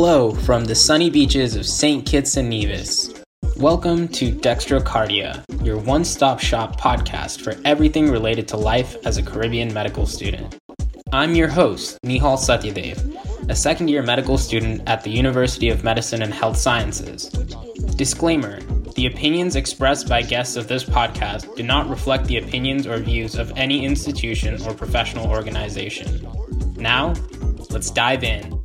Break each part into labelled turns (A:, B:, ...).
A: Hello from the sunny beaches of St. Kitts and Nevis. Welcome to Dextrocardia, your one stop shop podcast for everything related to life as a Caribbean medical student. I'm your host, Nihal Satyadev, a second year medical student at the University of Medicine and Health Sciences. Disclaimer The opinions expressed by guests of this podcast do not reflect the opinions or views of any institution or professional organization. Now, let's dive in.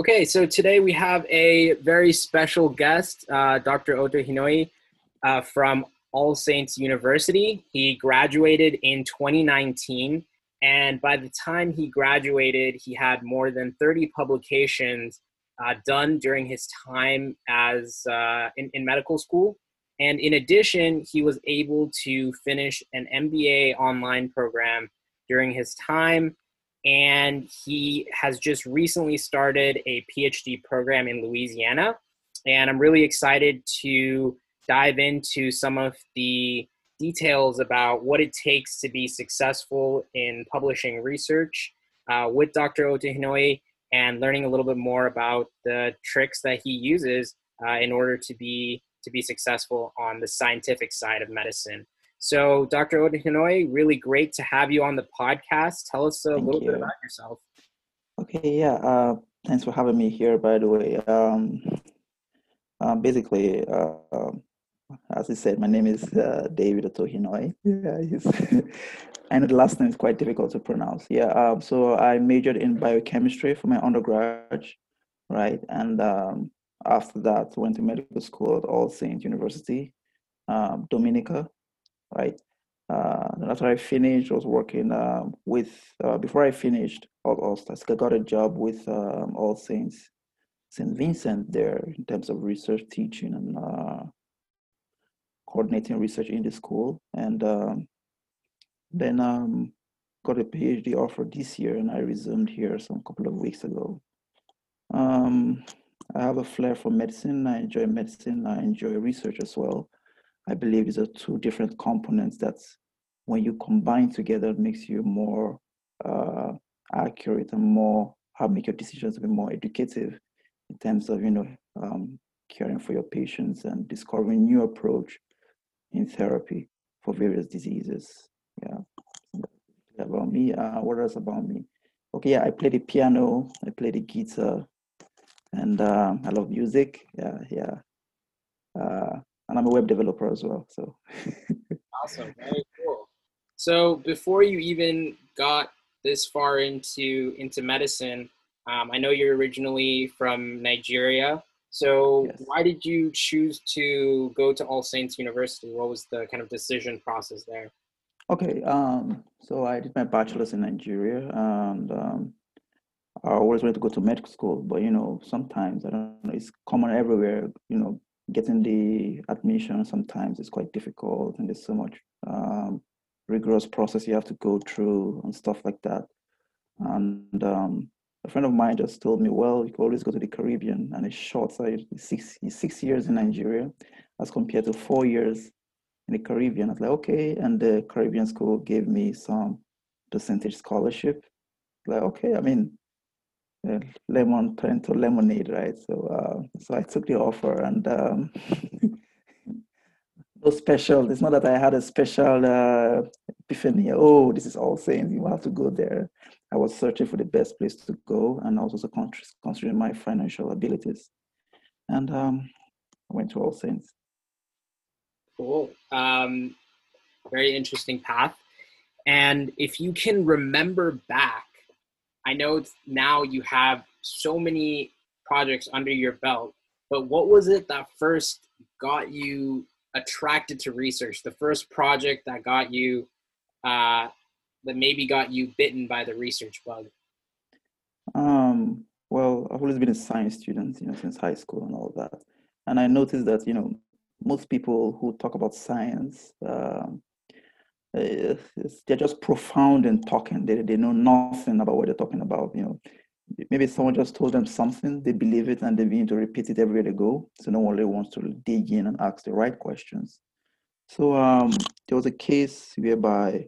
A: Okay, so today we have a very special guest, uh, Dr. Otto Hinoi uh, from All Saints University. He graduated in 2019, and by the time he graduated, he had more than 30 publications uh, done during his time as uh, in, in medical school. And in addition, he was able to finish an MBA online program during his time and he has just recently started a PhD program in Louisiana. And I'm really excited to dive into some of the details about what it takes to be successful in publishing research uh, with Dr. Otto Hinoi and learning a little bit more about the tricks that he uses uh, in order to be to be successful on the scientific side of medicine. So, Dr. Otto Hinoi, really great to have you on the podcast. Tell us a
B: Thank
A: little
B: you.
A: bit about yourself.
B: Okay, yeah. Uh, thanks for having me here. By the way, um, um, basically, uh, um, as I said, my name is uh, David Hinoi. Yeah, he's I know the last name is quite difficult to pronounce. Yeah. Um, so I majored in biochemistry for my undergrad, right? And um, after that, went to medical school at All Saints University, um, Dominica, right? Uh, and after I finished, I was working um, with, uh, before I finished August, I got a job with um, All Saints St. Vincent there in terms of research teaching and uh, coordinating research in the school. And um, then um, got a PhD offer this year and I resumed here some couple of weeks ago. Um, I have a flair for medicine. I enjoy medicine. I enjoy research as well. I believe these are two different components that when you combine together makes you more uh, accurate and more how make your decisions be more educative in terms of you know um, caring for your patients and discovering new approach in therapy for various diseases. Yeah, about me. Uh, what else about me? Okay, yeah, I play the piano. I play the guitar, and um, I love music. Yeah, yeah. Uh, and I'm a web developer as well. So
A: awesome, very cool. So before you even got this far into into medicine, um, I know you're originally from Nigeria. So
B: yes.
A: why did you choose to go to All Saints University? What was the kind of decision process there?
B: Okay, um, so I did my bachelor's in Nigeria, and um, I always wanted to go to medical school, but you know, sometimes I don't know, it's common everywhere. You know, getting the admission sometimes is quite difficult and there's so much um, rigorous process you have to go through and stuff like that. And um, a friend of mine just told me well you can always go to the caribbean and it's short so it's six, six years in nigeria as compared to four years in the caribbean. I was like okay and the caribbean school gave me some percentage scholarship. Like okay i mean lemon turned to lemonade, right? So, uh, so I took the offer, and um, no special. It's not that I had a special uh, epiphany. Oh, this is all saying you have to go there. I was searching for the best place to go, and also considering my financial abilities, and um, I went to All Saints.
A: Cool. Um, very interesting path. And if you can remember back I know now you have so many projects under your belt, but what was it that first got you attracted to research? The first project that got you, uh, that maybe got you bitten by the research bug?
B: Um, well, I've always been a science student, you know, since high school and all that. And I noticed that, you know, most people who talk about science, um, uh, they're just profound in talking. They, they know nothing about what they're talking about. You know, maybe someone just told them something, they believe it, and they begin to repeat it everywhere they go. So no one really wants to dig in and ask the right questions. So um, there was a case whereby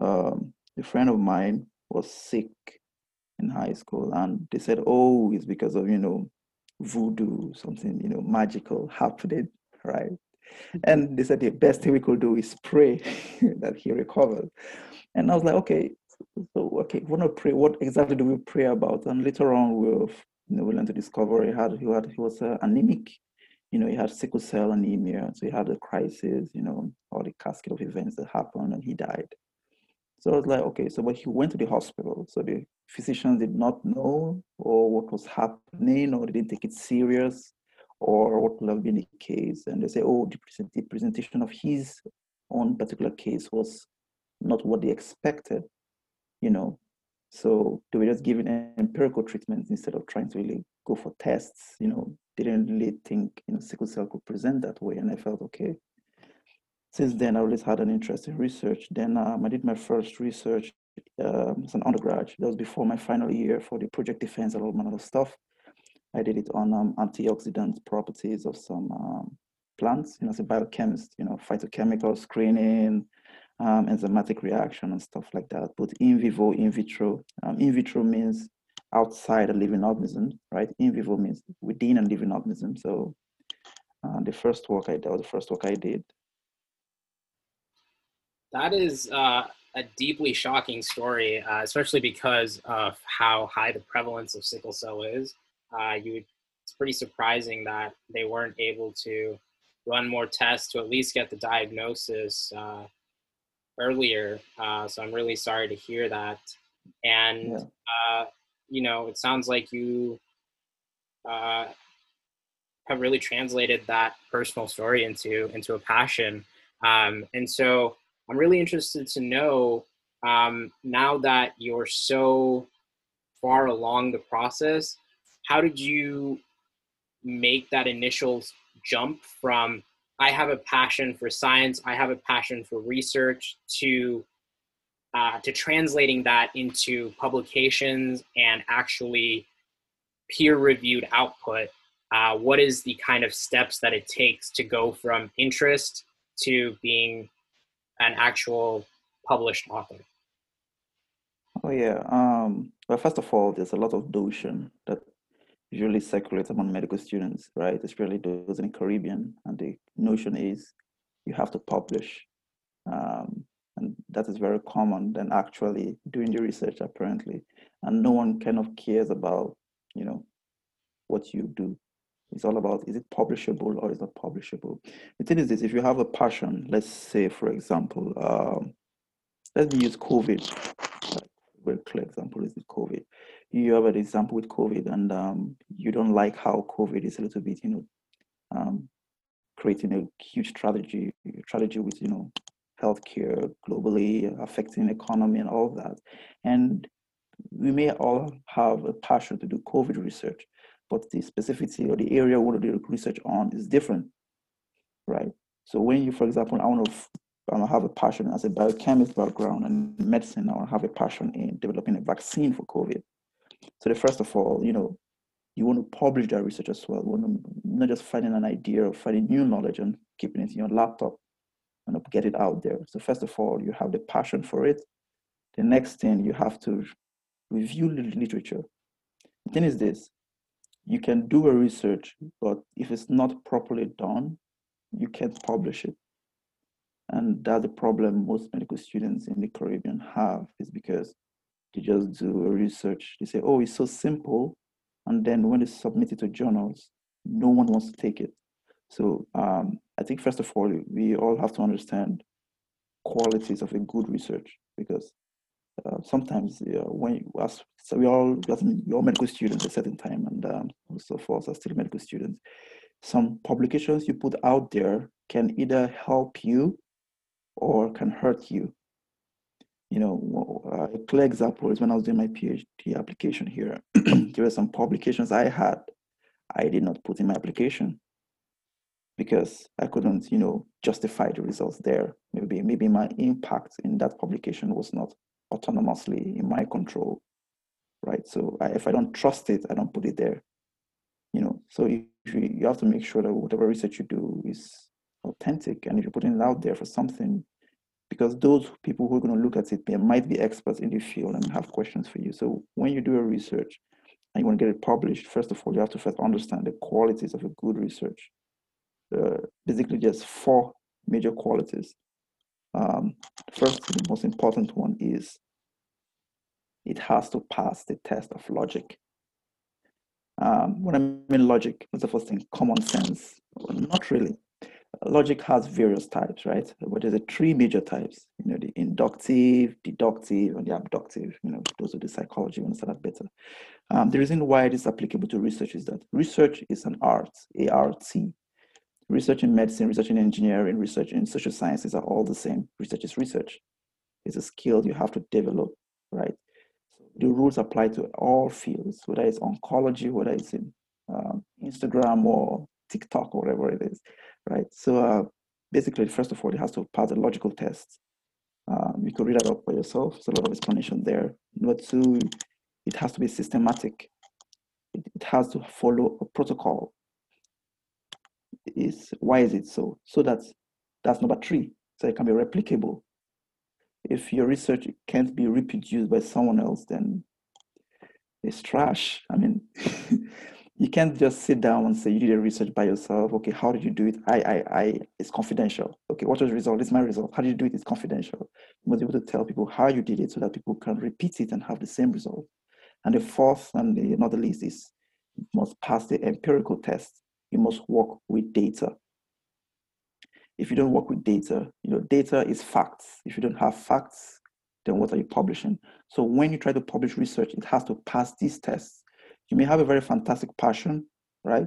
B: um, a friend of mine was sick in high school, and they said, "Oh, it's because of you know voodoo, something you know magical happening, right?" And they said the best thing we could do is pray that he recovered. And I was like, okay, so okay, we want to pray. What exactly do we pray about? And later on, we'll you know we learned to discover he had he had he was uh, anemic. You know, he had sickle cell anemia, so he had a crisis. You know, all the cascade of events that happened, and he died. So I was like, okay, so but he went to the hospital. So the physicians did not know or what was happening, or they didn't take it serious, or what would have been the case. And they say, oh, the, the presentation of his own particular case was not what they expected, you know. So they were just giving empirical treatments instead of trying to really go for tests, you know. They didn't really think, you know, sickle cell could present that way. And I felt, okay, since then, I always had an interest in research. Then um, I did my first research um, as an undergrad. That was before my final year for the project defense and all manner of stuff. I did it on um, antioxidant properties of some um, plants, you know, as a biochemist, you know, phytochemical screening, um, enzymatic reaction and stuff like that, both in vivo, in vitro. Um, in vitro means outside a living organism, right? In vivo means within a living organism. So uh, the first work I did, was the first work I did.
A: That is uh, a deeply shocking story, uh, especially because of how high the prevalence of sickle cell is uh, you would, it's pretty surprising that they weren't able to run more tests to at least get the diagnosis uh, earlier. Uh, so I'm really sorry to hear that. And yeah. Uh, you know, it sounds like you uh, have really translated that personal story into into a passion. Um, and so I'm really interested to know um, now that you're so far along the process how did you make that initial jump from I have a passion for science, I have a passion for research to uh, to translating that into publications and actually peer-reviewed output. Uh, what is the kind of steps that it takes to go from interest to being an actual published author?
B: Oh yeah. Um, well, first of all, there's a lot of notion that usually circulates among medical students, right? Especially those in the Caribbean. And the notion is you have to publish. Um, and that is very common than actually doing the research apparently. And no one kind of cares about, you know, what you do. It's all about is it publishable or is it publishable? The thing is this, if you have a passion, let's say for example, um, let's use COVID. Very clear example is it COVID you have an example with COVID and um, you don't like how COVID is a little bit, you know, um, creating a huge strategy, strategy with, you know, healthcare globally, affecting the economy and all that. And we may all have a passion to do COVID research, but the specificity or the area we want to do research on is different, right? So when you, for example, I want to I have a passion as a biochemist background and medicine, I have a passion in developing a vaccine for COVID. So the first of all, you know, you want to publish that research as well. You want to not just finding an idea or finding new knowledge and keeping it in your laptop and get it out there. So first of all, you have the passion for it. The next thing you have to review the literature. The thing is this, you can do a research, but if it's not properly done, you can't publish it. And that's the problem most medical students in the Caribbean have is because they just do a research. They say, oh, it's so simple. And then when they submit it to journals, no one wants to take it. So um, I think first of all, we all have to understand qualities of a good research because uh, sometimes when you, as so we all we all medical students at a certain time, and um, of us are still medical students. Some publications you put out there can either help you or can hurt you you know, uh, a clear example is when I was doing my PhD application here, there were some publications I had I did not put in my application because I couldn't, you know, justify the results there. Maybe maybe my impact in that publication was not autonomously in my control, right? So I, if I don't trust it, I don't put it there. You know, so you, you have to make sure that whatever research you do is authentic and if you're putting it out there for something, because those people who are going to look at it they might be experts in the field and have questions for you. So when you do a research and you want to get it published, first of all, you have to first understand the qualities of a good research. Uh, basically, just four major qualities. Um, first, the most important one is it has to pass the test of logic. Um, when I mean logic, what's the first thing? Common sense. Well, not really. Logic has various types, right? But there's a three major types. You know, the inductive, deductive, and the abductive. You know, those are the psychology. Understand that better. Um, the reason why it is applicable to research is that research is an art, A-R-T. Research in medicine, research in engineering, research in social sciences are all the same. Research is research. It's a skill you have to develop, right? the rules apply to all fields, whether it's oncology, whether it's in um, Instagram or TikTok or whatever it is, right? So uh, basically, first of all, it has to pass a logical test. Um, you could read that up by yourself. There's a lot of explanation there. Number two, it has to be systematic. It, it has to follow a protocol. Is why is it so? So that's that's number three. So it can be replicable if your research can't be reproduced by someone else, then it's trash. I mean, you can't just sit down and say you did a research by yourself. Okay, how did you do it? I, I, I. It's confidential. Okay, what was the result? It's my result. How did you do it? It's confidential. You must be able to tell people how you did it so that people can repeat it and have the same result. And the fourth and the, not the least is you must pass the empirical test. You must work with data if you don't work with data, you know, data is facts. If you don't have facts, then what are you publishing? So when you try to publish research, it has to pass these tests. You may have a very fantastic passion, right?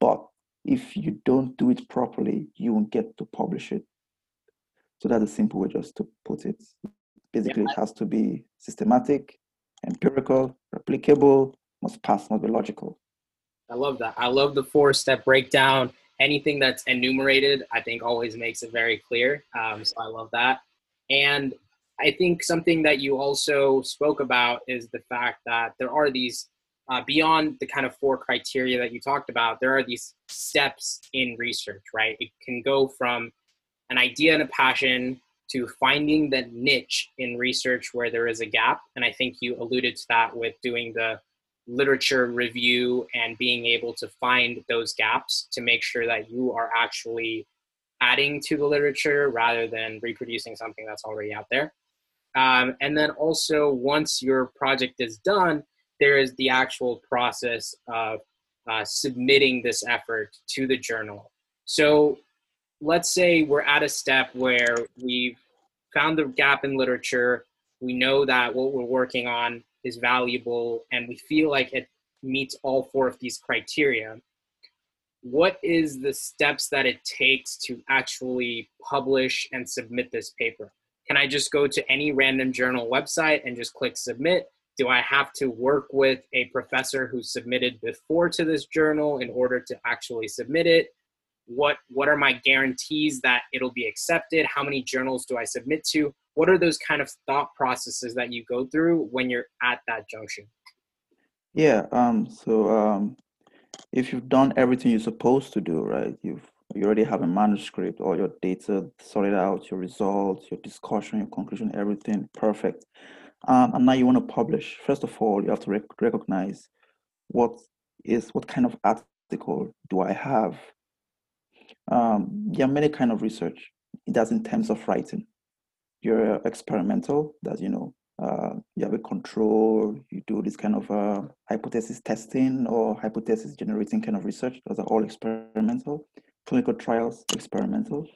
B: But if you don't do it properly, you won't get to publish it. So that's a simple way just to put it. Basically, yeah. it has to be systematic, empirical, replicable, must pass, must be logical.
A: I love that. I love the four step breakdown anything that's enumerated, I think always makes it very clear. Um, so I love that. And I think something that you also spoke about is the fact that there are these, uh, beyond the kind of four criteria that you talked about, there are these steps in research, right? It can go from an idea and a passion to finding the niche in research where there is a gap. And I think you alluded to that with doing the literature review and being able to find those gaps to make sure that you are actually adding to the literature rather than reproducing something that's already out there. Um, and then also, once your project is done, there is the actual process of uh, submitting this effort to the journal. So let's say we're at a step where we've found the gap in literature. We know that what we're working on is valuable and we feel like it meets all four of these criteria what is the steps that it takes to actually publish and submit this paper can i just go to any random journal website and just click submit do i have to work with a professor who submitted before to this journal in order to actually submit it? What what are my guarantees that it'll be accepted? How many journals do i submit to? What are those kind of thought processes that you go through when you're at that junction?
B: Yeah um so um if you've done everything you're supposed to do right you've you already have a manuscript all your data sorted out your results your discussion your conclusion everything perfect um, and now you want to publish first of all you have to rec- recognize what is what kind of article do i have um, there are many kind of research it does in terms of writing you're experimental, that you know, uh, you have a control, you do this kind of uh, hypothesis testing or hypothesis generating kind of research. Those are all experimental. Clinical trials, experimental.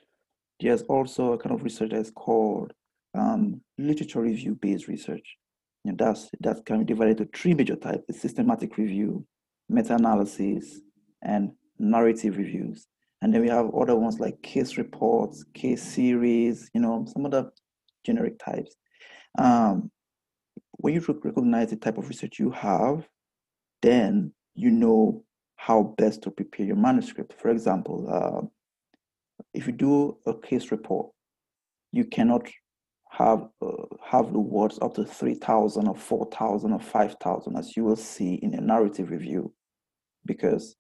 B: There's also a kind of research that's called um, literature review based research. And that's, that can be divided into three major types systematic review, meta analysis, and narrative reviews. And then we have other ones like case reports, case series, you know, some other generic types. Um, when you recognize the type of research you have, then you know how best to prepare your manuscript. For example, uh, if you do a case report, you cannot have uh, have the words up to 3,000 or 4,000 or 5,000 as you will see in a narrative review because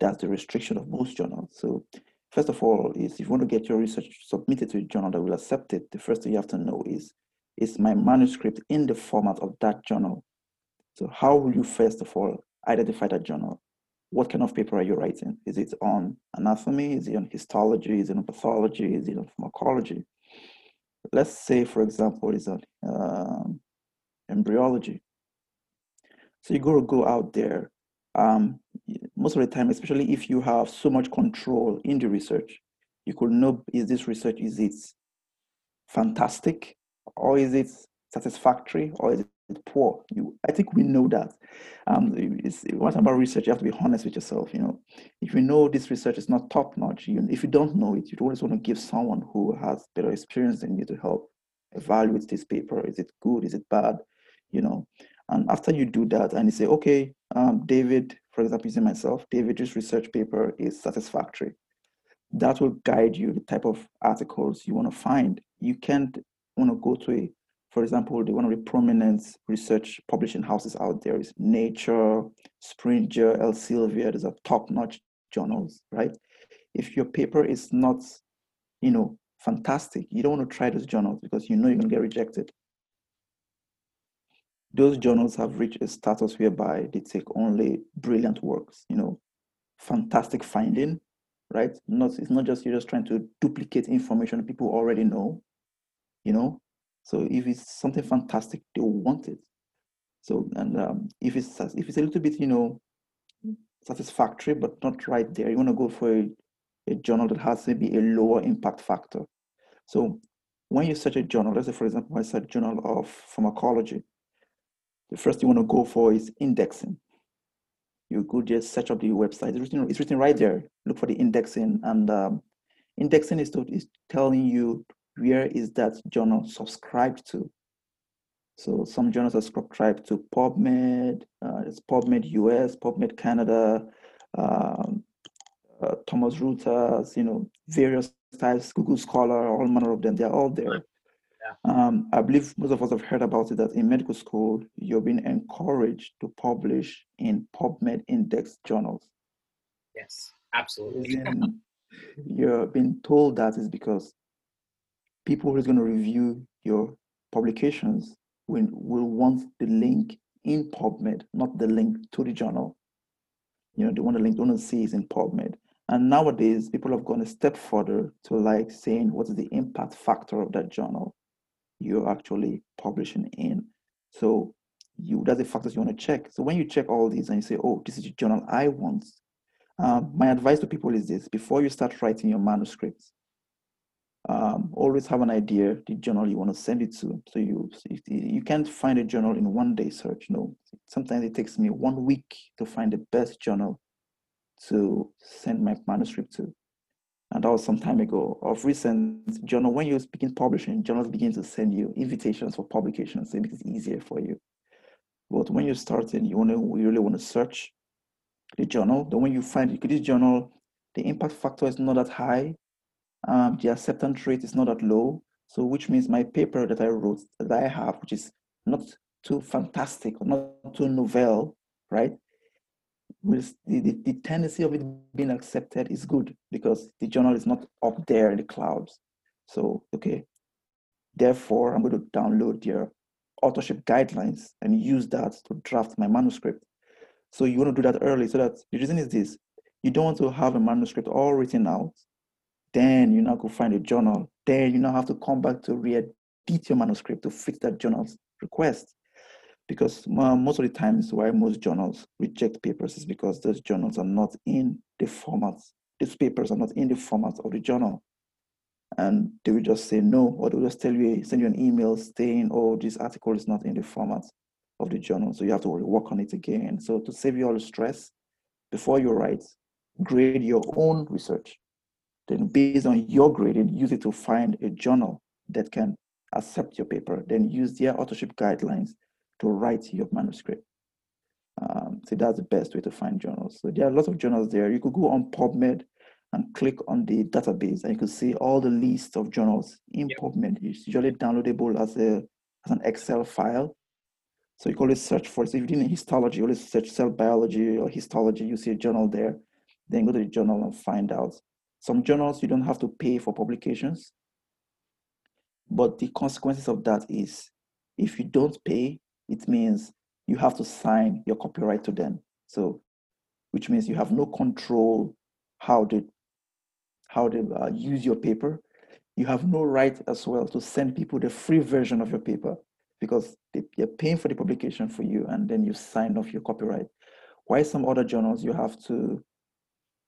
B: that's the restriction of most journals. So first of all, is if you want to get your research submitted to a journal that will accept it, the first thing you have to know is, is my manuscript in the format of that journal? So how will you first of all identify that journal? What kind of paper are you writing? Is it on anatomy? Is it on histology? Is it on pathology? Is it on pharmacology? Let's say, for example, on um, embryology. So you to go out there um, most of the time, especially if you have so much control in the research, you could know is this research is it fantastic or is it satisfactory or is it poor? You, I think we know that. Um, it's, what about research? You have to be honest with yourself. You know, if you know this research is not top notch, if you don't know it, you always want to give someone who has better experience than you to help evaluate this paper. Is it good? Is it bad? You know, and after you do that, and you say, okay, um, David, for example, using myself, David's research paper is satisfactory. That will guide you the type of articles you want to find. You can't want to go to a, for example, the one of the prominent research publishing houses out there is Nature, Springer, Elsevier. These are top-notch journals, right? If your paper is not, you know, fantastic, you don't want to try those journals because you know you're going to get rejected those journals have reached a status whereby they take only brilliant works, you know, fantastic finding, right? Not it's not just you're just trying to duplicate information people already know, you know. So if it's something fantastic, they want it. So and um, if it's if it's a little bit, you know, satisfactory but not right there, you want to go for a, a journal that has maybe a lower impact factor. So when you search a journal, let's say for example, I search journal of pharmacology, the first you want to go for is indexing. You could just search up the website. It's written, it's written right there. Look for the indexing, and um, indexing is, to, is telling you where is that journal subscribed to. So some journals are subscribed to PubMed, uh, it's PubMed US, PubMed Canada, um, uh, Thomson Reuters, you know, various types, Google Scholar, all manner of them. They're all there. Um, I believe most of us have heard about it that in medical school, you're being encouraged to publish in PubMed index journals.
A: Yes, absolutely.
B: you're being told that is because people who are going to review your publications will, will want the link in PubMed, not the link to the journal. You know, they want the link, they want to see is in PubMed. And nowadays, people have gone a step further to like saying what is the impact factor of that journal you're actually publishing in. So you that's the factors you want to check. So when you check all these and you say, oh, this is the journal I want, um, my advice to people is this: before you start writing your manuscripts, um, always have an idea the journal you want to send it to. So you you can't find a journal in one day search. No, sometimes it takes me one week to find the best journal to send my manuscript to and that was some time ago. Of recent, journal when you begin publishing, journals begin to send you invitations for publications, so it makes it easier for you. But when you're starting, you want to you really want to search the journal. Then when you find this journal, the impact factor is not that high, um, the acceptance rate is not that low. So which means my paper that I wrote that I have, which is not too fantastic or not too novel, right? with the, the, the, tendency of it being accepted is good because the journal is not up there in the clouds. So, okay, therefore, I'm going to download their authorship guidelines and use that to draft my manuscript. So, you want to do that early so that the reason is this you don't want to have a manuscript all written out, then you now go find a journal, then you now have to come back to re edit your manuscript to fix that journal's request. Because uh, most of the times why most journals reject papers is because those journals are not in the format these papers are not in the format of the journal. And they will just say no or they'll just tell you send you an email saying oh this article is not in the format of the journal so you have to work on it again. So to save you all the stress before you write grade your own research then based on your grading use it to find a journal that can accept your paper then use their authorship guidelines to write your manuscript. Um, so that's the best way to find journals. So there are lots of journals there. You could go on PubMed and click on the database and you can see all the list of journals in yep. PubMed. It's usually downloadable as a as an Excel file. So you can always search for it. So if you're doing histology, you always search cell biology or histology, you see a journal there. Then go to the journal and find out. Some journals you don't have to pay for publications, but the consequences of that is if you don't pay, it means you have to sign your copyright to them. So, which means you have no control how they how they uh, use your paper. You have no right as well to send people the free version of your paper because they, they're paying for the publication for you and then you sign off your copyright. Why some other journals you have to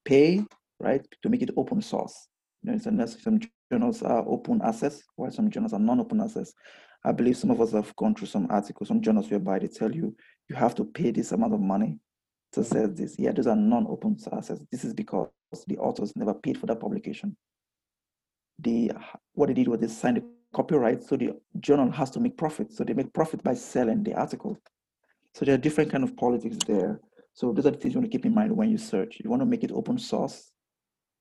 B: pay, right, to make it open source. You know, it's unless some journals are open access, while some journals are non-open access. I believe some of us have gone through some articles, some journals whereby they tell you you have to pay this amount of money to say this. Yeah, those are non-open access. This is because the authors never paid for that publication. The what they did was they signed the copyright, so the journal has to make profit. So they make profit by selling the article. So there are different kind of politics there. So those are the things you want to keep in mind when you search. You want to make it open source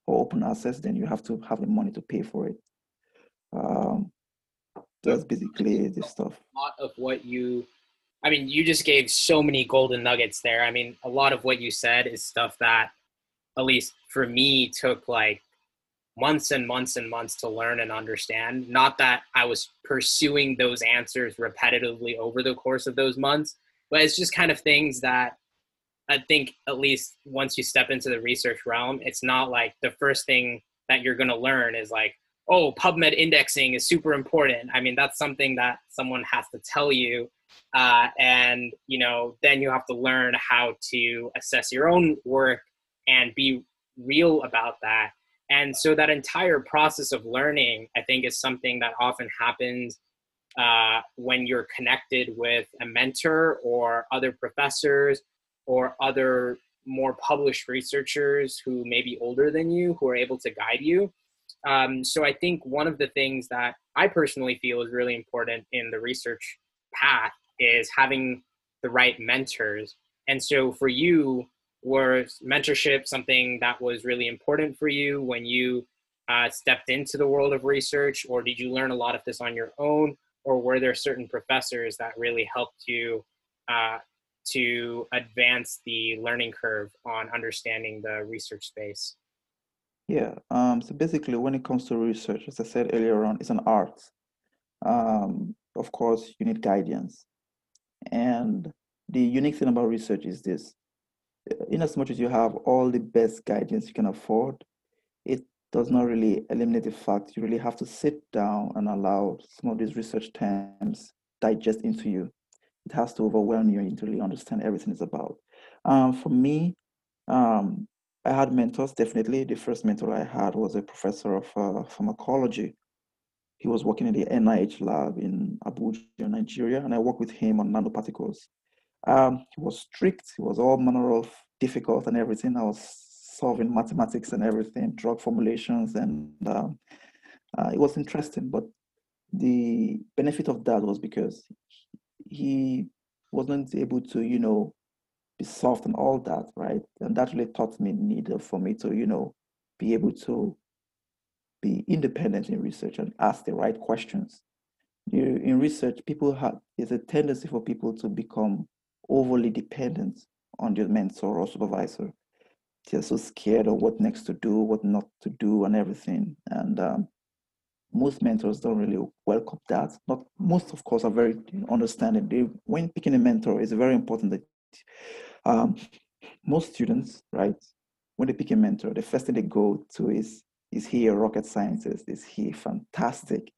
B: or open access, then you have to have the money to pay for it. Um, that's basically the stuff.
A: A lot of what you, I mean, you just gave so many golden nuggets there. I mean, a lot of what you said is stuff that, at least for me, took like months and months and months to learn and understand. Not that I was pursuing those answers repetitively over the course of those months, but it's just kind of things that I think at least once you step into the research realm, it's not like the first thing that you're going to learn is like, oh, PubMed indexing is super important. I mean, that's something that someone has to tell you. Uh, and, you know, then you have to learn how to assess your own work and be real about that. And so that entire process of learning, I think, is something that often happens uh, when you're connected with a mentor or other professors or other more published researchers who may be older than you who are able to guide you. Um, so I think one of the things that I personally feel is really important in the research path is having the right mentors. And so for you, was mentorship something that was really important for you when you uh, stepped into the world of research, or did you learn a lot of this on your own, or were there certain professors that really helped you uh, to advance the learning curve on understanding the research space?
B: Yeah, um, so basically, when it comes to research, as I said earlier on, it's an art. Um, of course, you need guidance. And the unique thing about research is this in as much as you have all the best guidance you can afford, it does not really eliminate the fact you really have to sit down and allow some of these research terms digest into you it has to overwhelm you and to really understand everything it's about. Um, for me, um, I had mentors, definitely. The first mentor I had was a professor of uh, pharmacology. He was working in the NIH lab in Abuja, Nigeria, and I worked with him on nanoparticles. Um, he was strict, he was all manner of difficult and everything. I was solving mathematics and everything, drug formulations, and um, uh, it was interesting. But the benefit of that was because he wasn't able to, you know, be soft and all that, right? And that really taught me need for me to, you know, be able to be independent in research and ask the right questions. You, in research, people have there's a tendency for people to become overly dependent on their mentor or supervisor. They're so scared of what next to do, what not to do, and everything. And um, most mentors don't really welcome that. Not most, of course, are very understanding. They, when picking a mentor, it's very important that um, most students, right, when they pick a mentor, the first thing they go to is, is he a rocket scientist? Is he fantastic?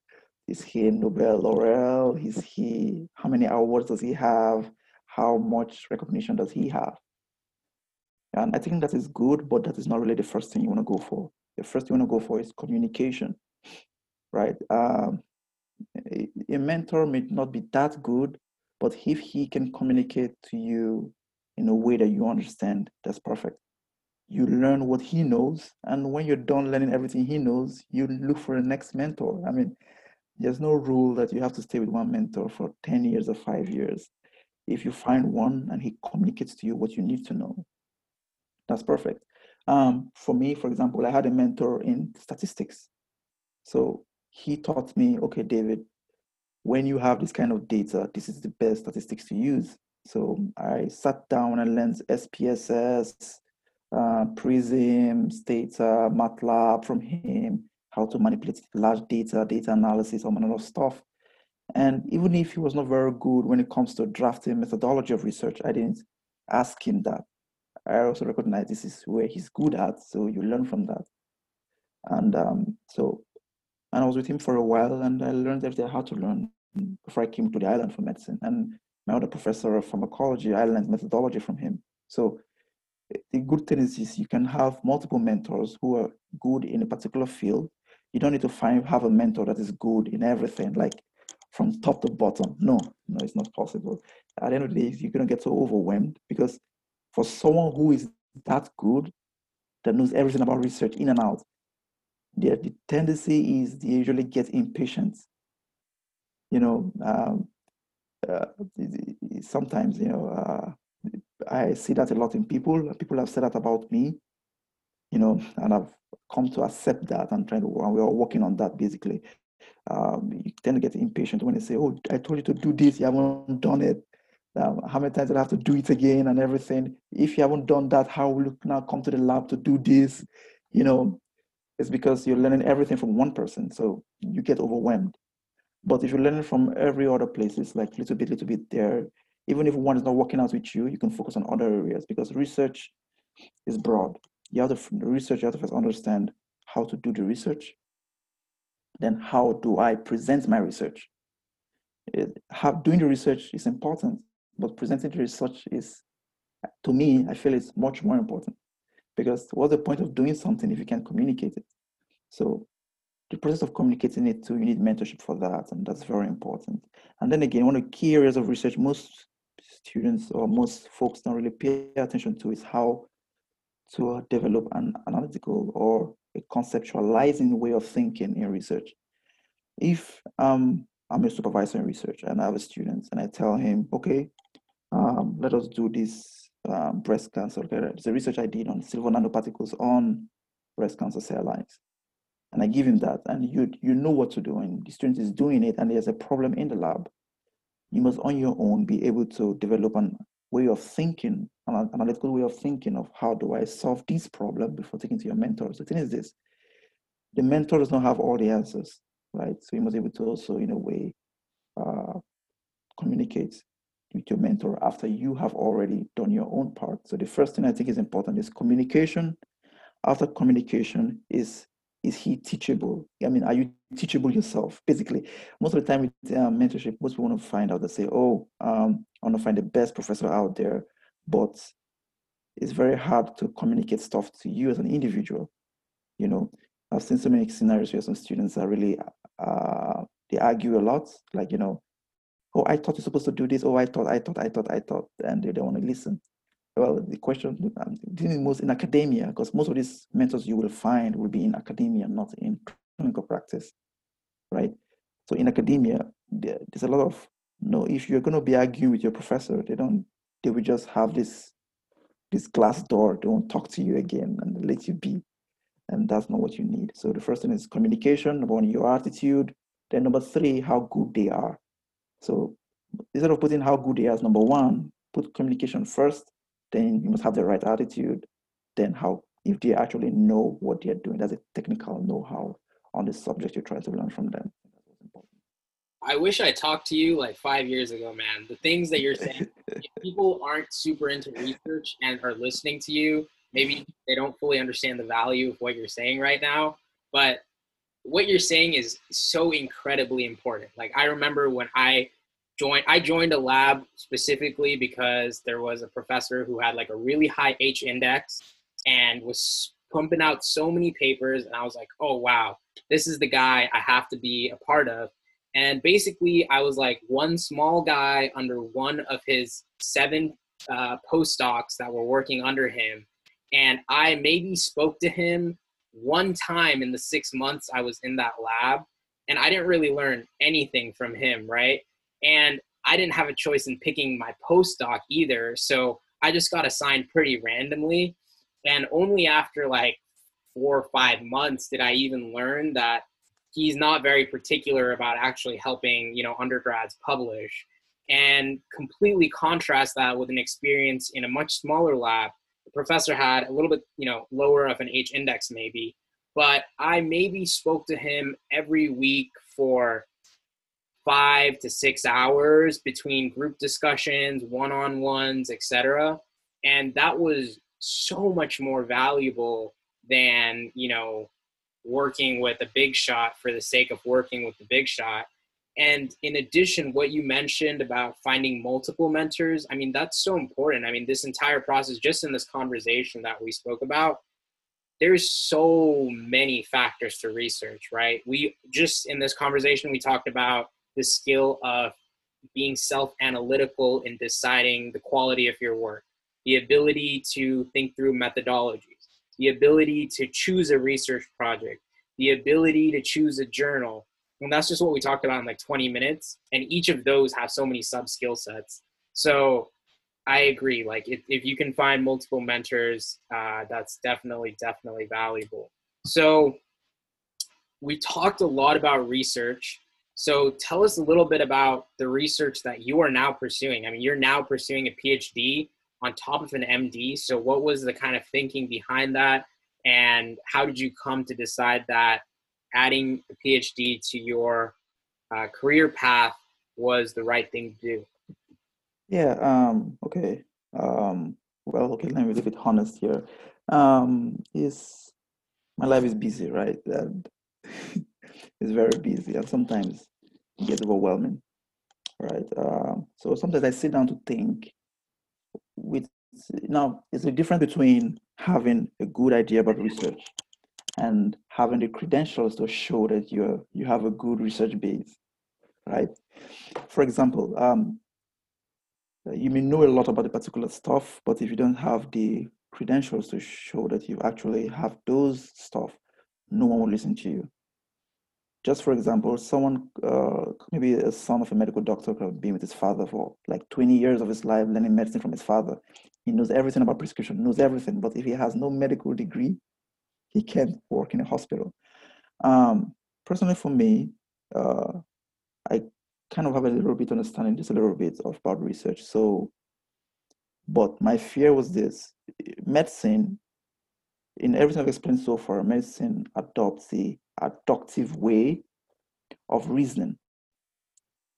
B: Is he a Nobel laureate? Is he, how many awards does he have? How much recognition does he have? And I think that is good, but that is not really the first thing you want to go for. The first thing you want to go for is communication right? Um, a, mentor may not be that good, but if he can communicate to you in a way that you understand, that's perfect. You learn what he knows, and when you're done learning everything he knows, you look for a next mentor. I mean, there's no rule that you have to stay with one mentor for 10 years or five years. If you find one and he communicates to you what you need to know, that's perfect. Um, for me, for example, I had a mentor in statistics. So he taught me, okay, David, when you have this kind of data, this is the best statistics to use. So I sat down and learned SPSS, uh, Prism, Stata, MATLAB from him, how to manipulate large data, data analysis, all manner of stuff. And even if he was not very good when it comes to drafting methodology of research, I didn't ask him that. I also recognize this is where he's good at, so you learn from that. And um, so, and I was with him for a while, and I learned everything I had to learn before I came to the island for medicine. And my other professor of pharmacology, I learned methodology from him. So the good thing is, is you can have multiple mentors who are good in a particular field. You don't need to find have a mentor that is good in everything, like from top to bottom. No, no, it's not possible. At the end of the day, you're gonna get so overwhelmed because for someone who is that good, that knows everything about research in and out, the, the tendency is they usually get impatient. You know, um, uh, sometimes you know uh, I see that a lot in people. People have said that about me, you know, and I've come to accept that and trying to. And we are working on that basically. Um, you tend to get impatient when they say, "Oh, I told you to do this, you haven't done it." Um, how many times did I have to do it again and everything? If you haven't done that, how will you now come to the lab to do this? You know, it's because you're learning everything from one person, so you get overwhelmed. But if you're learning from every other places, like little bit, little bit there, even if one is not working out with you, you can focus on other areas because research is broad. You have to research, you have to first understand how to do the research. Then how do I present my research? It, have, doing the research is important, but presenting the research is, to me, I feel it's much more important because what's the point of doing something if you can't communicate it? So the process of communicating it too, you need mentorship for that, and that's very important. And then again, one of the key areas of research most students or most folks don't really pay attention to is how to develop an analytical or a conceptualizing way of thinking in research. If um, I'm a supervisor in research and I have a student and I tell him, okay, um, let us do this um, breast cancer. A research I did on silver nanoparticles on breast cancer cell lines. And I give him that, and you you know what to do, and the student is doing it, and there's a problem in the lab you must on your own be able to develop an way of thinking, an analytical way of thinking of how do I solve this problem before taking to your mentor. So the thing is this, the mentor does not have all the answers, right? So you must be able to also, in a way, uh, communicate with your mentor after you have already done your own part. So the first thing I think is important is communication. After communication is is he teachable? I mean, are you teachable yourself? Basically, most of the time with um, mentorship, most people want to find out. They say, "Oh, um, I want to find the best professor out there," but it's very hard to communicate stuff to you as an individual. You know, I've seen so many scenarios where some students are really uh, they argue a lot, like you know, "Oh, I thought you're supposed to do this." "Oh, I thought, I thought, I thought, I thought," and they don't want to listen well, the question um, dealing most in academia, because most of these mentors you will find will be in academia, not in clinical practice, right? So in academia, there's a lot of know, if you're going to be arguing with your professor, they don't, they will just have this this glass door. They won't talk to you again and let you be, and that's not what you need. So the first thing is communication. Number one, your attitude. Then number three, how good they are. So instead of putting how good they are as number one, put communication first then you must have the right attitude. Then how if they actually know what they're doing, that's a technical know-how on the subject you try to learn from them.
A: I wish I talked to you like five years ago, man. The things that you're saying, people aren't super into research and are listening to you, maybe they don't fully understand the value of what you're saying right now. But what you're saying is so incredibly important. Like I remember when I joined I joined a lab specifically because there was a professor who had like a really high H index and was pumping out so many papers and I was like, "Oh wow, this is the guy I have to be a part of." And basically, I was like one small guy under one of his seven uh, postdocs that were working under him. And I maybe spoke to him one time in the six months I was in that lab. And I didn't really learn anything from him, right? And I didn't have a choice in picking my postdoc either. So I just got assigned pretty randomly. And only after like four or five months did I even learn that he's not very particular about actually helping, you know, undergrads publish. And completely contrast that with an experience in a much smaller lab. Professor had a little bit, you know, lower of an H index maybe, but I maybe spoke to him every week for five to six hours between group discussions, one-on-ones, etc. And that was so much more valuable than, you know, working with a big shot for the sake of working with the big shot. And in addition, what you mentioned about finding multiple mentors, I mean, that's so important. I mean, this entire process, just in this conversation that we spoke about, there's so many factors to research, right? We just in this conversation, we talked about the skill of being self analytical in deciding the quality of your work, the ability to think through methodologies, the ability to choose a research project, the ability to choose a journal, and that's just what we talked about in like 20 minutes. And each of those have so many sub skill sets. So I agree. Like if, if you can find multiple mentors, uh, that's definitely, definitely valuable. So we talked a lot about research. So tell us a little bit about the research that you are now pursuing. I mean, you're now pursuing a PhD on top of an MD. So what was the kind of thinking behind that? And how did you come to decide that adding a PhD to your uh, career path was the right thing to do?
B: Yeah. Um, okay. Um, well, okay. Let me be a bit honest here. Um, is my life is busy, right? It's very busy, and sometimes it gets overwhelming, right? Um, so sometimes I sit down to think. With now, it's a difference between having a good idea about research and having the credentials to show that you you have a good research base, right? For example, um, you may know a lot about the particular stuff, but if you don't have the credentials to show that you actually have those stuff, no one will listen to you. Just for example, someone, uh, maybe a son of a medical doctor, could have been with his father for like 20 years of his life, learning medicine from his father. He knows everything about prescription, knows everything. But if he has no medical degree, he can't work in a hospital. Um, personally, for me, uh, I kind of have a little bit understanding just a little bit of about research. So, but my fear was this: medicine. In everything I've explained so far, medicine adopts the abductive way of reasoning.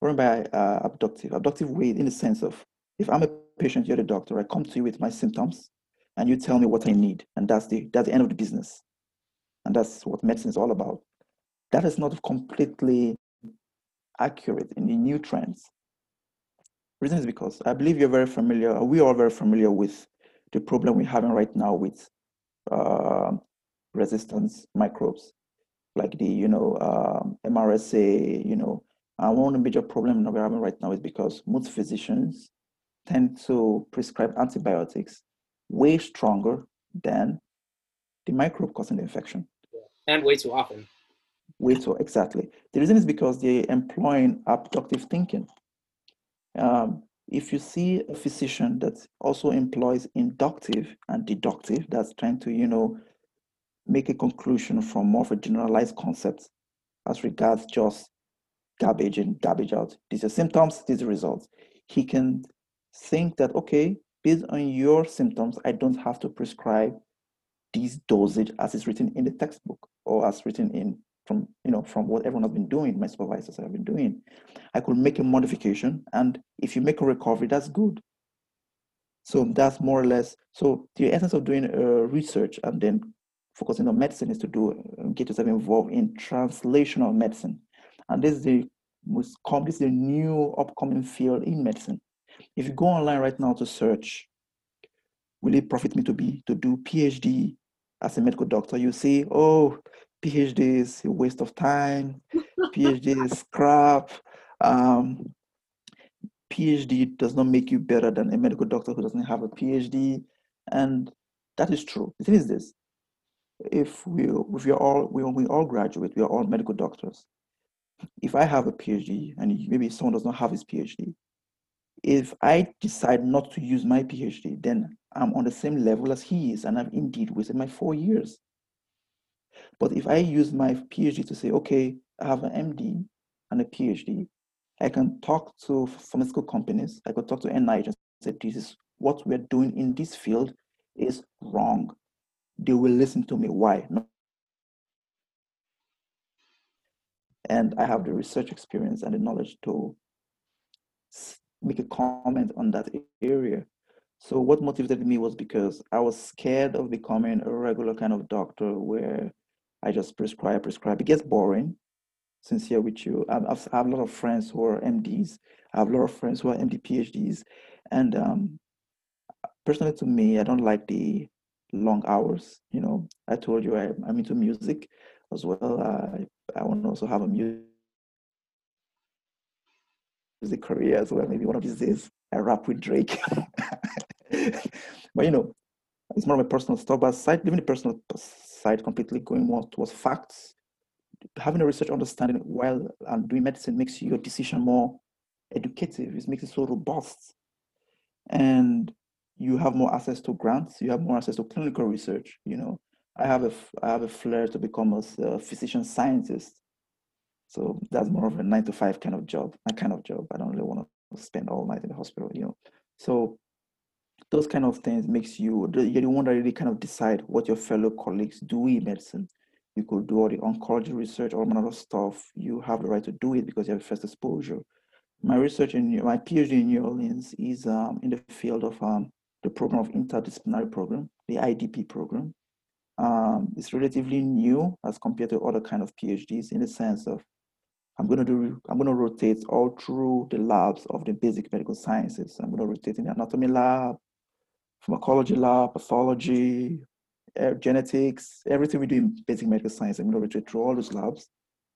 B: What by uh, abductive? Abductive way in the sense of if I'm a patient, you're the doctor, I come to you with my symptoms, and you tell me what I need, and that's the that's the end of the business and that's what medicine is all about. That is not completely accurate in the new trends. Reason is because I believe you're very familiar, we are very familiar with the problem we're having right now with uh, resistance microbes, like the, you know, um, MRSA, you know. And one major problems that we're having right now is because most physicians tend to prescribe antibiotics way stronger than the microbe causing the infection.
A: And way too often.
B: Way too, exactly. The reason is because they're employing abductive thinking. Um, if you see a physician that also employs inductive and deductive, that's trying to, you know, make a conclusion from more of a generalized concept as regards just garbage in, garbage out. These are symptoms, these are results. He can think that, okay, based on your symptoms, I don't have to prescribe this dosage as is written in the textbook or as written in from you know from what everyone has been doing my supervisors have been doing. I could make a modification and if you make a recovery that's good. So that's more or less so the essence of doing uh, research and then focusing on medicine is to do uh, get yourself involved in translational medicine. And this is the most common this is the new upcoming field in medicine. If you go online right now to search will it profit me to be to do phd as a medical doctor, you see, oh, PhD is a waste of time, PhD is crap. Um, PhD does not make you better than a medical doctor who doesn't have a PhD, and that is true. The thing is this: if we if we all we, we all graduate, we are all medical doctors. If I have a PhD and maybe someone does not have his PhD, if I decide not to use my PhD, then I'm on the same level as he is, and I've indeed wasted my four years. But if I use my PhD to say, okay, I have an MD and a PhD, I can talk to pharmaceutical companies, I could talk to NIH and say, this is what we're doing in this field is wrong. They will listen to me. Why? And I have the research experience and the knowledge to make a comment on that area. So what motivated me was because I was scared of becoming a regular kind of doctor where I just prescribe, prescribe. It gets boring. Sincere with you. I have, a lot of friends who are MDs. I have a lot of friends who are MD PhDs. And um, personally to me, I don't like the long hours. You know, I told you I, am into music as well. I, I want to also have a music career as well. Maybe one of these days I rap with Drake. but you know, it's more of a personal stuff. But aside, leaving the personal side completely, going more towards facts, having a research understanding while and doing medicine makes your decision more educative. It makes it so robust, and you have more access to grants. You have more access to clinical research. You know, I have a I have a flair to become a physician scientist. So that's more of a nine to five kind of job, my kind of job. I don't really want to spend all night in the hospital, you know. So those kind of things makes you you're the one that really kind of decide what your fellow colleagues do in medicine. You could do all the oncology research, all manner of stuff. You have the right to do it because you have first exposure. My research in my PhD in New Orleans is um, in the field of um, the program of interdisciplinary program, the IDP program. Um, it's relatively new as compared to other kind of PhDs in the sense of I'm going to do, I'm going to rotate all through the labs of the basic medical sciences. I'm going to rotate in the anatomy lab, pharmacology lab, pathology, uh, genetics, everything we do in basic medical science. I'm going to rotate through all those labs.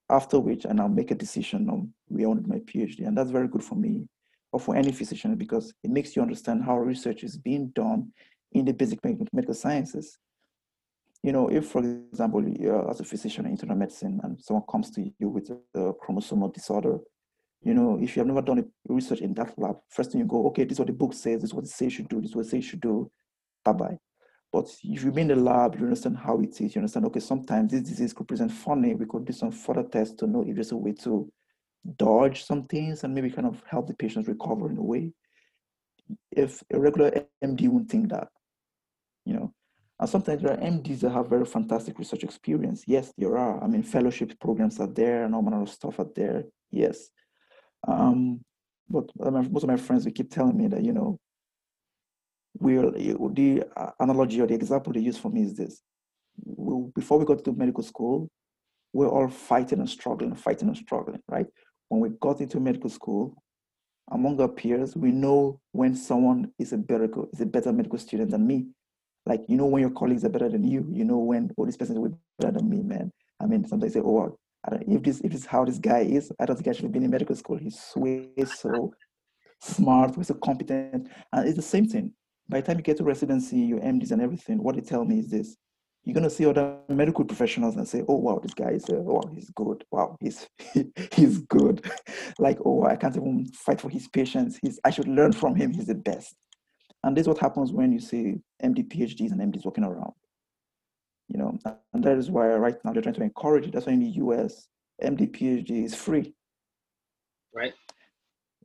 B: After which, and I'll make a decision on where I want my PhD, and that's very good for me or for any physician because it makes you understand how research is being done in the basic medical sciences you know, if, for example, you're as a physician in internal medicine and someone comes to you with a chromosomal disorder, you know, if you have never done a research in that lab, first thing you go, okay, this is what the book says, this is what it says you should do, this is what it says you should do, bye-bye. But if you've been in the lab, you understand how it is, you understand, okay, sometimes this disease could present funny, we could do some further tests to know if there's a way to dodge some things and maybe kind of help the patients recover in a way. If a regular MD wouldn't think that, you know, and sometimes there are MDs that have very fantastic research experience. Yes, there are. I mean, fellowship programs are there and all manner of stuff are there. Yes. Um, but most of my friends, they keep telling me that, you know, we'll, the analogy or the example they use for me is this. we before we got to medical school, we're all fighting and struggling, fighting and struggling, right? When we got into medical school, among our peers, we know when someone is a better, is a better medical student than me like you know when your colleagues are better than you you know when oh this person is better than me man i mean sometimes they say oh I don't, if this if this is how this guy is i don't think i should have been in medical school. He's way so smart way so competent. And it's the same thing. By the time you get to residency your mds and everything what they tell me is this. You're to see other medical professionals and say oh wow this guy is uh, wow he's good. Wow he's he's good. Like oh i can't even fight for his patients. He's i should learn from him. He's the best. And this is what happens when you see MD PhDs and MDs walking around. You know, and that is why right now they're trying to encourage it. That's why in the US, MD PhD is free.
A: Right.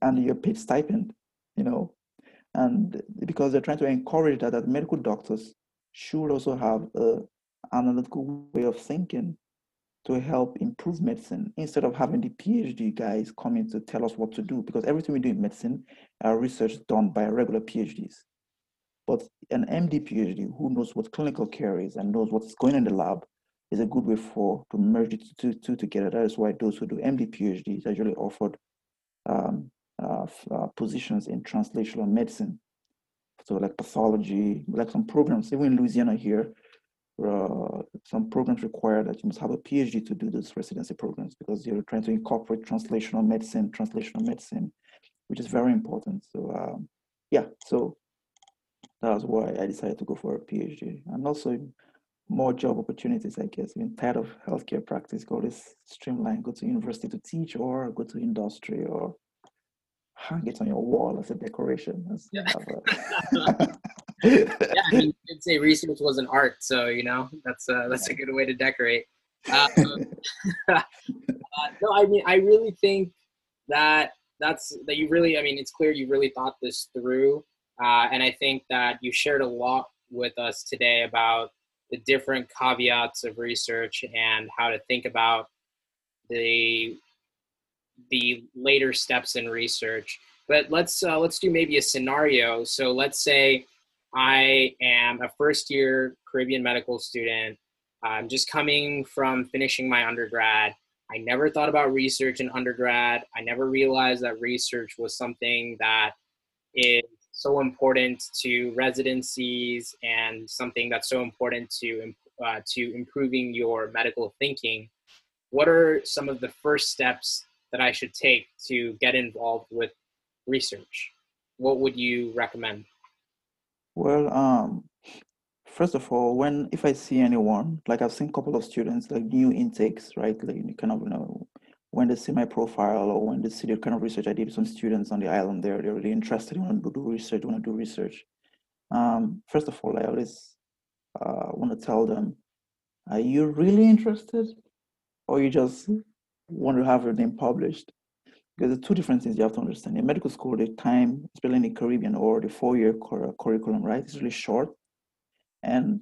B: And you're paid stipend, you know. And because they're trying to encourage that, that medical doctors should also have a analytical way of thinking to help improve medicine instead of having the PhD guys coming to tell us what to do. Because everything we do in medicine are research done by regular PhDs. But an MD PhD who knows what clinical care is and knows what's going in the lab is a good way for to merge the two, two together. That is why those who do MD PhDs are usually offered um, uh, uh, positions in translational medicine. So like pathology, like some programs, even in Louisiana here, uh, some programs require that you must have a PhD to do those residency programs because you're trying to incorporate translational medicine, translational medicine, which is very important. So um, yeah, so that was why I decided to go for a PhD. And also more job opportunities, I guess. I'm tired of healthcare practice, go this streamline, go to university to teach or go to industry or hang it on your wall as a decoration.
A: Yeah. A... yeah, I mean, say research was an art, so you know that's uh, that's a good way to decorate. Um, uh, no, I mean, I really think that that's that you really. I mean, it's clear you really thought this through. Uh, and I think that you shared a lot with us today about the different caveats of research and how to think about the the later steps in research. But let's uh, let's do maybe a scenario. So let's say I am a first year Caribbean medical student. I'm just coming from finishing my undergrad. I never thought about research in undergrad. I never realized that research was something that is so important to residencies and something that's so important to uh, to improving your medical thinking. What are some of the first steps that I should take to get involved with research? What would you recommend?
B: Well, um, first of all, when if I see anyone, like I've seen a couple of students, like new intakes, right? Like you kind of you know, when they see my profile or when they see the kind of research I did with some students on the island there, they're really interested in want to do research, want to do research. Um, first of all, I always uh, want to tell them, are you really interested? Or you just want to have your name published? Because the two different things you have to understand. In medical school, the time, especially in the Caribbean or the four-year cur- curriculum, right, is really short. And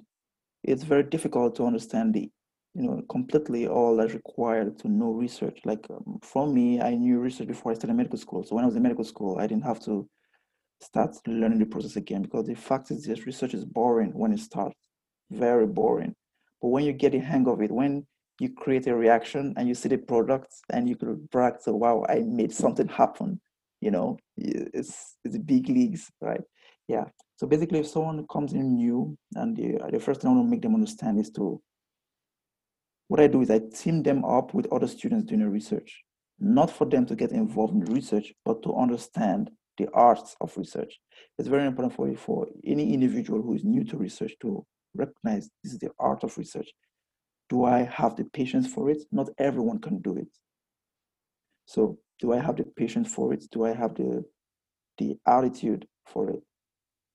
B: it's very difficult to understand the you know, completely all that's required to know research. Like um, for me, I knew research before I started medical school. So when I was in medical school, I didn't have to start learning the process again because the fact is this research is boring when it starts, very boring. But when you get the hang of it, when you create a reaction and you see the products and you could brag, so wow, I made something happen. You know, it's it's big leagues, right? Yeah. So basically, if someone comes in new and the, the first thing I want to make them understand is to what I do is I team them up with other students doing research, not for them to get involved in research, but to understand the arts of research. It's very important for, for any individual who is new to research to recognize this is the art of research. Do I have the patience for it? Not everyone can do it. So do I have the patience for it? Do I have the the attitude for it?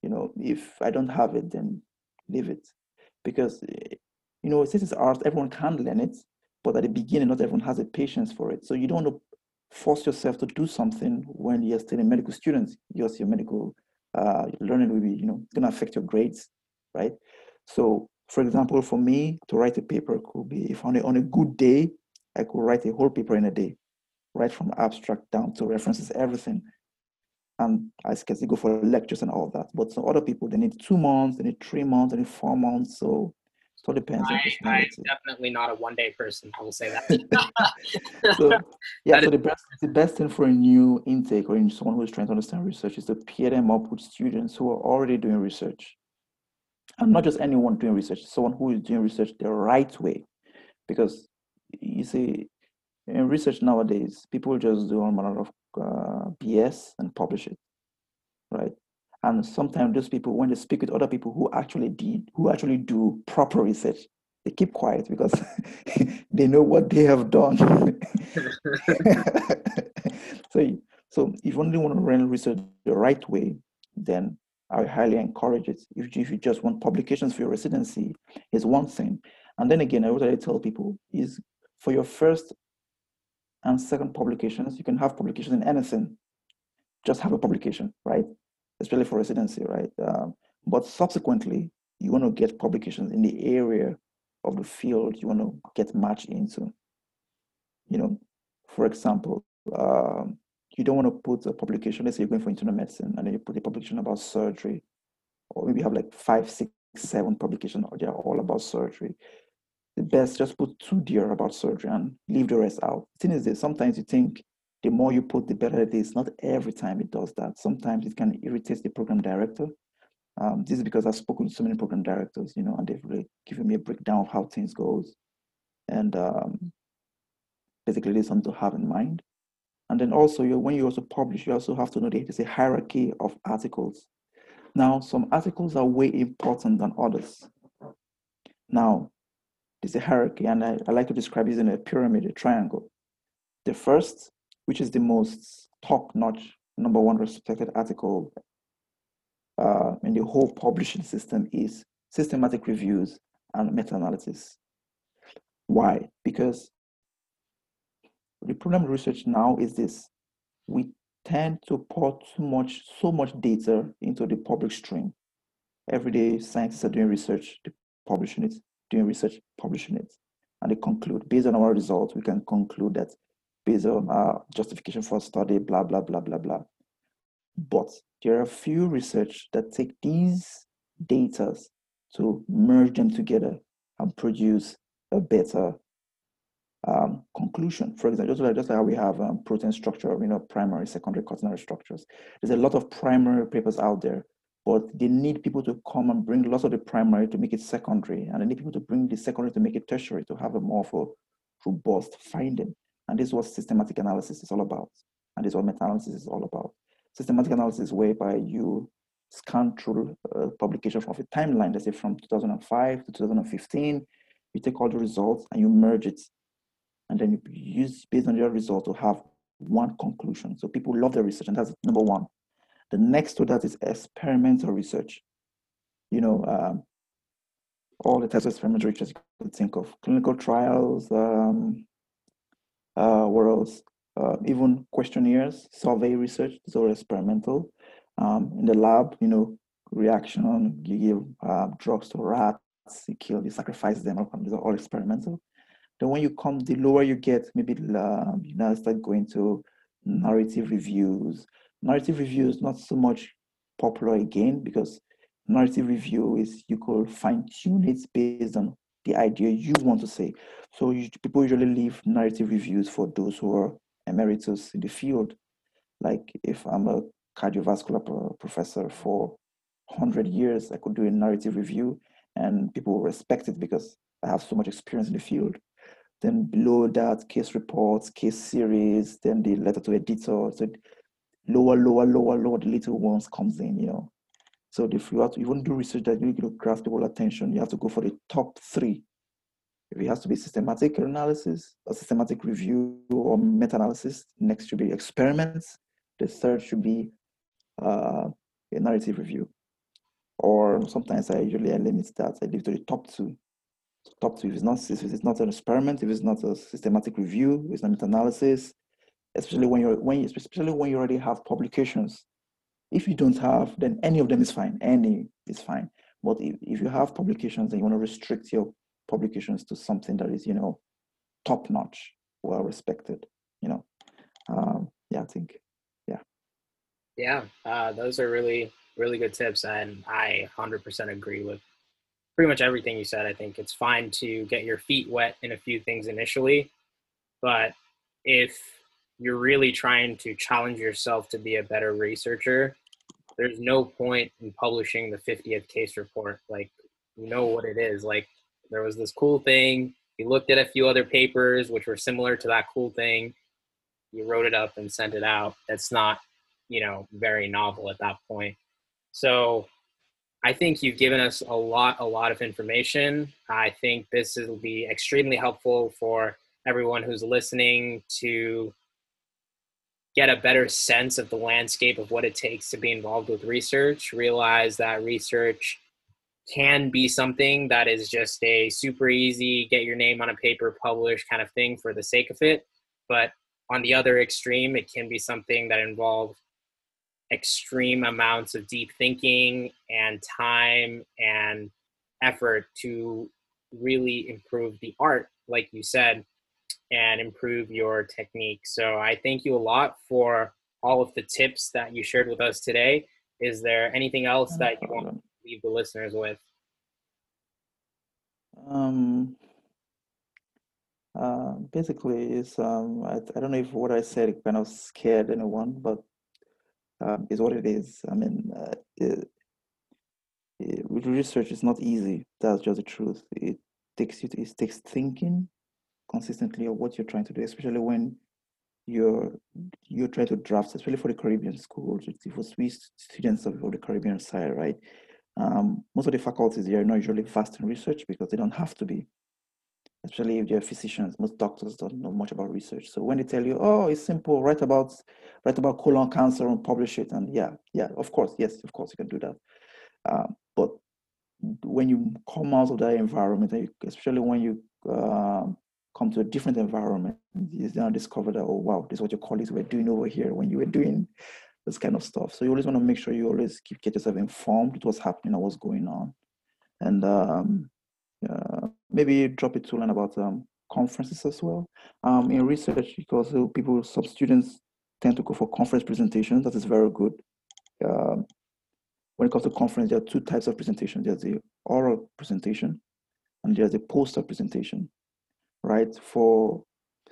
B: You know, if I don't have it, then leave it. Because eh, you know, since it's art, everyone can learn it, but at the beginning, not everyone has the patience for it. So you don't want to force yourself to do something when you're still a medical student. Yes, your medical uh, learning will be, you know, to affect your grades, right? So, for example, for me to write a paper could be if on a, on a good day, I could write a whole paper in a day, right from abstract down to references, everything. And I they go for lectures and all that. But some other people, they need two months, they need three months, they need four months. So so it depends I, on
A: personality. I'm definitely not a one day person. I will say that.
B: so yeah, that so the best the best thing for a new intake or someone who's trying to understand research is to pair them up with students who are already doing research. And not just anyone doing research, someone who is doing research the right way. Because you see, in research nowadays, people just do a lot of uh, BS and publish it, right? And sometimes those people, when they speak with other people who actually did, who actually do proper research, they keep quiet because they know what they have done. so, so if you only want to run research the right way, then I highly encourage it. If you, if you just want publications for your residency, is one thing. And then again, I what I tell people is for your first and second publications, you can have publications in anything. Just have a publication, right? Especially for residency, right? Um, but subsequently, you want to get publications in the area of the field you want to get matched into. You know, for example, um, you don't want to put a publication, let's say you're going for internal medicine, and then you put a publication about surgery, or maybe you have like five, six, seven publications, they're all about surgery. The best, just put two there about surgery and leave the rest out. The thing is this, sometimes you think the more you put, the better it is. Not every time it does that. Sometimes it can irritate the program director. Um, this is because I've spoken to so many program directors, you know, and they've really given me a breakdown of how things goes. And um, basically, there's something to have in mind. And then also, you, when you also publish, you also have to know that there's a hierarchy of articles. Now, some articles are way important than others. Now, there's a hierarchy, and I, I like to describe in a pyramid, a triangle. The first which is the most top-notch, number one respected article uh, in the whole publishing system is systematic reviews and meta-analysis. Why? Because the problem research now is this. We tend to pour too much, so much data into the public stream. every day scientists are doing research, publishing it, doing research, publishing it. And they conclude, based on our results, we can conclude that based on our justification for study, blah, blah, blah, blah, blah. But there are a few research that take these data to merge them together and produce a better um, conclusion. For example, just like, just like how we have um, protein structure, you know, primary, secondary, quaternary structures. There's a lot of primary papers out there, but they need people to come and bring lots of the primary to make it secondary, and they need people to bring the secondary to make it tertiary to have a more of a robust finding. And this is what systematic analysis is all about. And this is what meta-analysis is all about. Systematic analysis whereby you scan through a publication of a timeline, let's say from 2005 to 2015, you take all the results and you merge it and then you use based on your result to have one conclusion. So people love the research, and that's number one. The next to that is experimental research. You know, um, all the types of experimental research you could think of, clinical trials, um, uh, what else? Uh, even questionnaires, survey research, these are experimental. Um, in the lab, you know, reaction, you give uh, drugs to rats, you kill, you sacrifice them, these are all experimental. Then when you come, the lower you get, maybe uh, you now start going to narrative reviews. Narrative reviews not so much popular again because narrative review is you could fine tune it based on the idea you want to say. So you, people usually leave narrative reviews for those who are emeritus in the field. Like if I'm a cardiovascular professor for 100 years, I could do a narrative review and people will respect it because I have so much experience in the field. Then below that, case reports, case series, then the letter to editor. So lower, lower, lower, lower, the little ones comes in, you know. So if you have to even do research that you need to grasp people's attention, you have to go for the top three. If it has to be systematic analysis, a systematic review or meta-analysis, next should be experiments. The third should be uh, a narrative review. Or sometimes I usually limit that. I leave to the top two top two. If it's not if it's not an experiment, if it's not a systematic review, it's not meta-analysis, especially when you're when especially when you already have publications. If you don't have, then any of them is fine. Any is fine. But if, if you have publications and you want to restrict your publications to something that is, you know, top notch, well respected, you know. Um, yeah, I think, yeah.
A: Yeah, uh, those are really, really good tips. And I 100% agree with pretty much everything you said. I think it's fine to get your feet wet in a few things initially, but if you're really trying to challenge yourself to be a better researcher, there's no point in publishing the 50th case report. Like, you know what it is. Like, there was this cool thing. You looked at a few other papers which were similar to that cool thing. You wrote it up and sent it out. That's not, you know, very novel at that point. So I think you've given us a lot, a lot of information. I think this will be extremely helpful for everyone who's listening to get a better sense of the landscape of what it takes to be involved with research, realize that research can be something that is just a super easy, get your name on a paper, publish kind of thing for the sake of it. But on the other extreme, it can be something that involves extreme amounts of deep thinking and time and effort to really improve the art, like you said, and improve your technique. So I thank you a lot for all of the tips that you shared with us today. Is there anything else that you want to leave the listeners with?
B: Um, uh, basically, is um, I, I don't know if what I said kind of scared anyone, but um, is what it is. I mean, uh, it, it, research, is not easy. That's just the truth. It takes you. To, it takes thinking consistently of what you're trying to do, especially when you're you're trying to draft, especially for the Caribbean schools, for Swiss students of, the Caribbean side, right? Um, most of the faculties they are not usually fast in research because they don't have to be especially if they're physicians. Most doctors don't know much about research. So when they tell you, oh, it's simple, write about write about colon cancer and publish it, and yeah, yeah, of course, yes, of course, you can do that. Um, but when you come out of that environment, especially when you uh, come to a different environment, you now discover that, oh, wow, this is what your colleagues were doing over here when you were doing this kind of stuff. So you always want to make sure you always keep get yourself informed what's happening and what's going on, and um, uh, maybe drop it to learn about um, conferences as well. Um, in research, because people, some students tend to go for conference presentations. That is very good. Um, when it comes to conference, there are two types of presentation. There's the oral presentation, and there's the poster presentation. Right for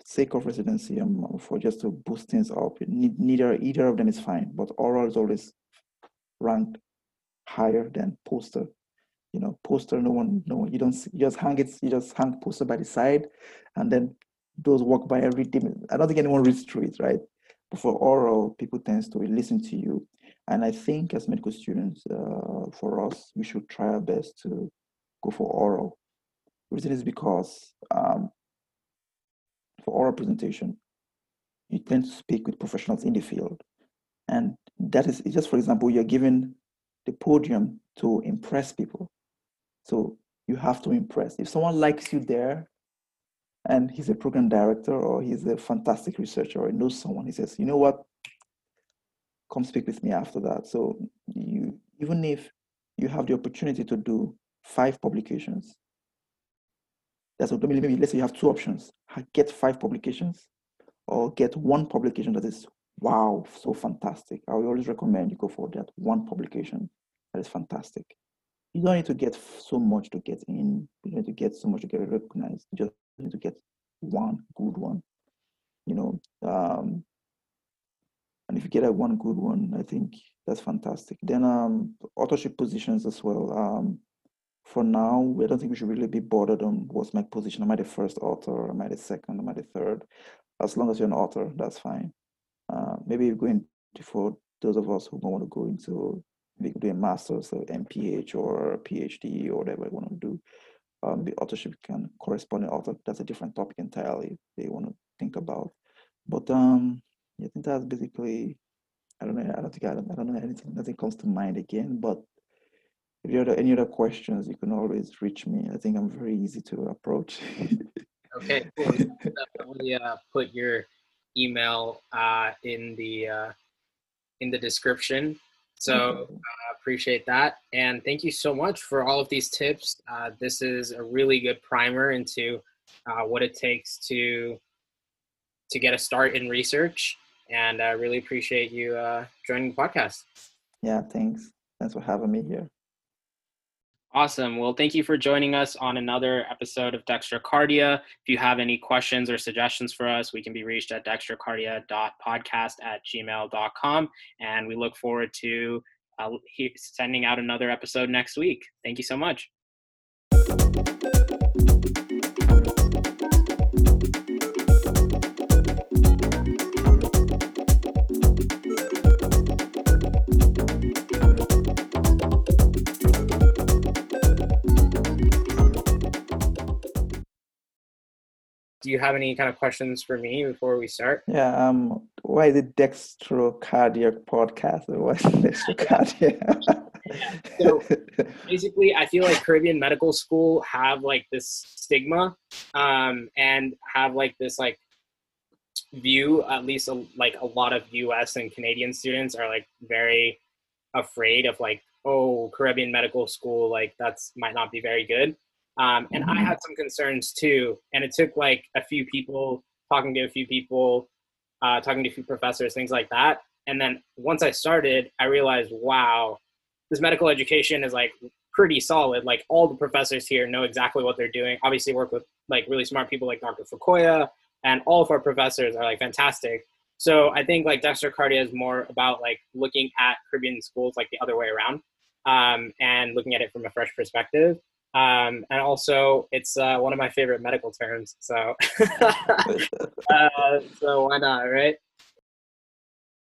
B: sake of residency, um, for just to boost things up, neither either of them is fine. But oral is always ranked higher than poster you know, poster, no one, no one, you don't, you just hang it, you just hang poster by the side and then those walk by and read. I don't think anyone reads through it, right? But for oral, people tends to listen to you. And I think as medical students, uh, for us, we should try our best to go for oral. The reason is because um, for oral presentation, you tend to speak with professionals in the field. And that is just, for example, you're given the podium to impress people. So you have to impress. If someone likes you there and he's a program director or he's a fantastic researcher or knows someone, he says, you know what? Come speak with me after that. So you even if you have the opportunity to do five publications, what maybe let's say you have two options. Get five publications or get one publication that is wow, so fantastic. I will always recommend you go for that one publication that is fantastic you don't need to get so much to get in. You don't need to get so much to get recognized. You just need to get one good one. You know, um, and if you get a one good one, I think that's fantastic. Then um, authorship positions as well. Um, for now, I don't think we should really be bothered on what's my position. Am I the first author? Am I the second? Am I the third? As long as you're an author, that's fine. Uh, maybe going for those of us who don't want to go into do a master's or MPH or PhD or whatever they want to do. Um, the authorship can correspond to author. That's a different topic entirely they want to think about. But um, I think that's basically. I don't know. I don't think I don't, I don't know anything. Nothing comes to mind again. But if you have any other questions, you can always reach me. I think I'm very easy to approach.
A: okay, cool. definitely uh, put your email uh, in the uh, in the description. So uh, appreciate that. And thank you so much for all of these tips. Uh, this is a really good primer into uh, what it takes to to get a start in research. And I really appreciate you uh, joining the podcast.
B: Yeah, thanks. Thanks for having me here.
A: Awesome. Well, thank you for joining us on another episode of Dextrocardia. If you have any questions or suggestions for us, we can be reached at dextrocardia.podcast at gmail.com. And we look forward to uh, sending out another episode next week. Thank you so much. Do you have any kind of questions for me before we start?
B: Yeah. Um. Why is it dextrocardiac podcast? Or what's dextrocardiac?
A: so basically, I feel like Caribbean medical school have like this stigma, um, and have like this like view. At least a, like a lot of U.S. and Canadian students are like very afraid of like, oh, Caribbean medical school, like that's might not be very good. Um, and I had some concerns too. And it took like a few people talking to a few people, uh, talking to a few professors, things like that. And then once I started, I realized, wow, this medical education is like pretty solid. Like all the professors here know exactly what they're doing. Obviously, work with like really smart people like Dr. Fukuya, and all of our professors are like fantastic. So I think like Dextrocardia is more about like looking at Caribbean schools like the other way around, um, and looking at it from a fresh perspective. Um, and also, it's uh, one of my favorite medical terms. So, uh, so why not, right?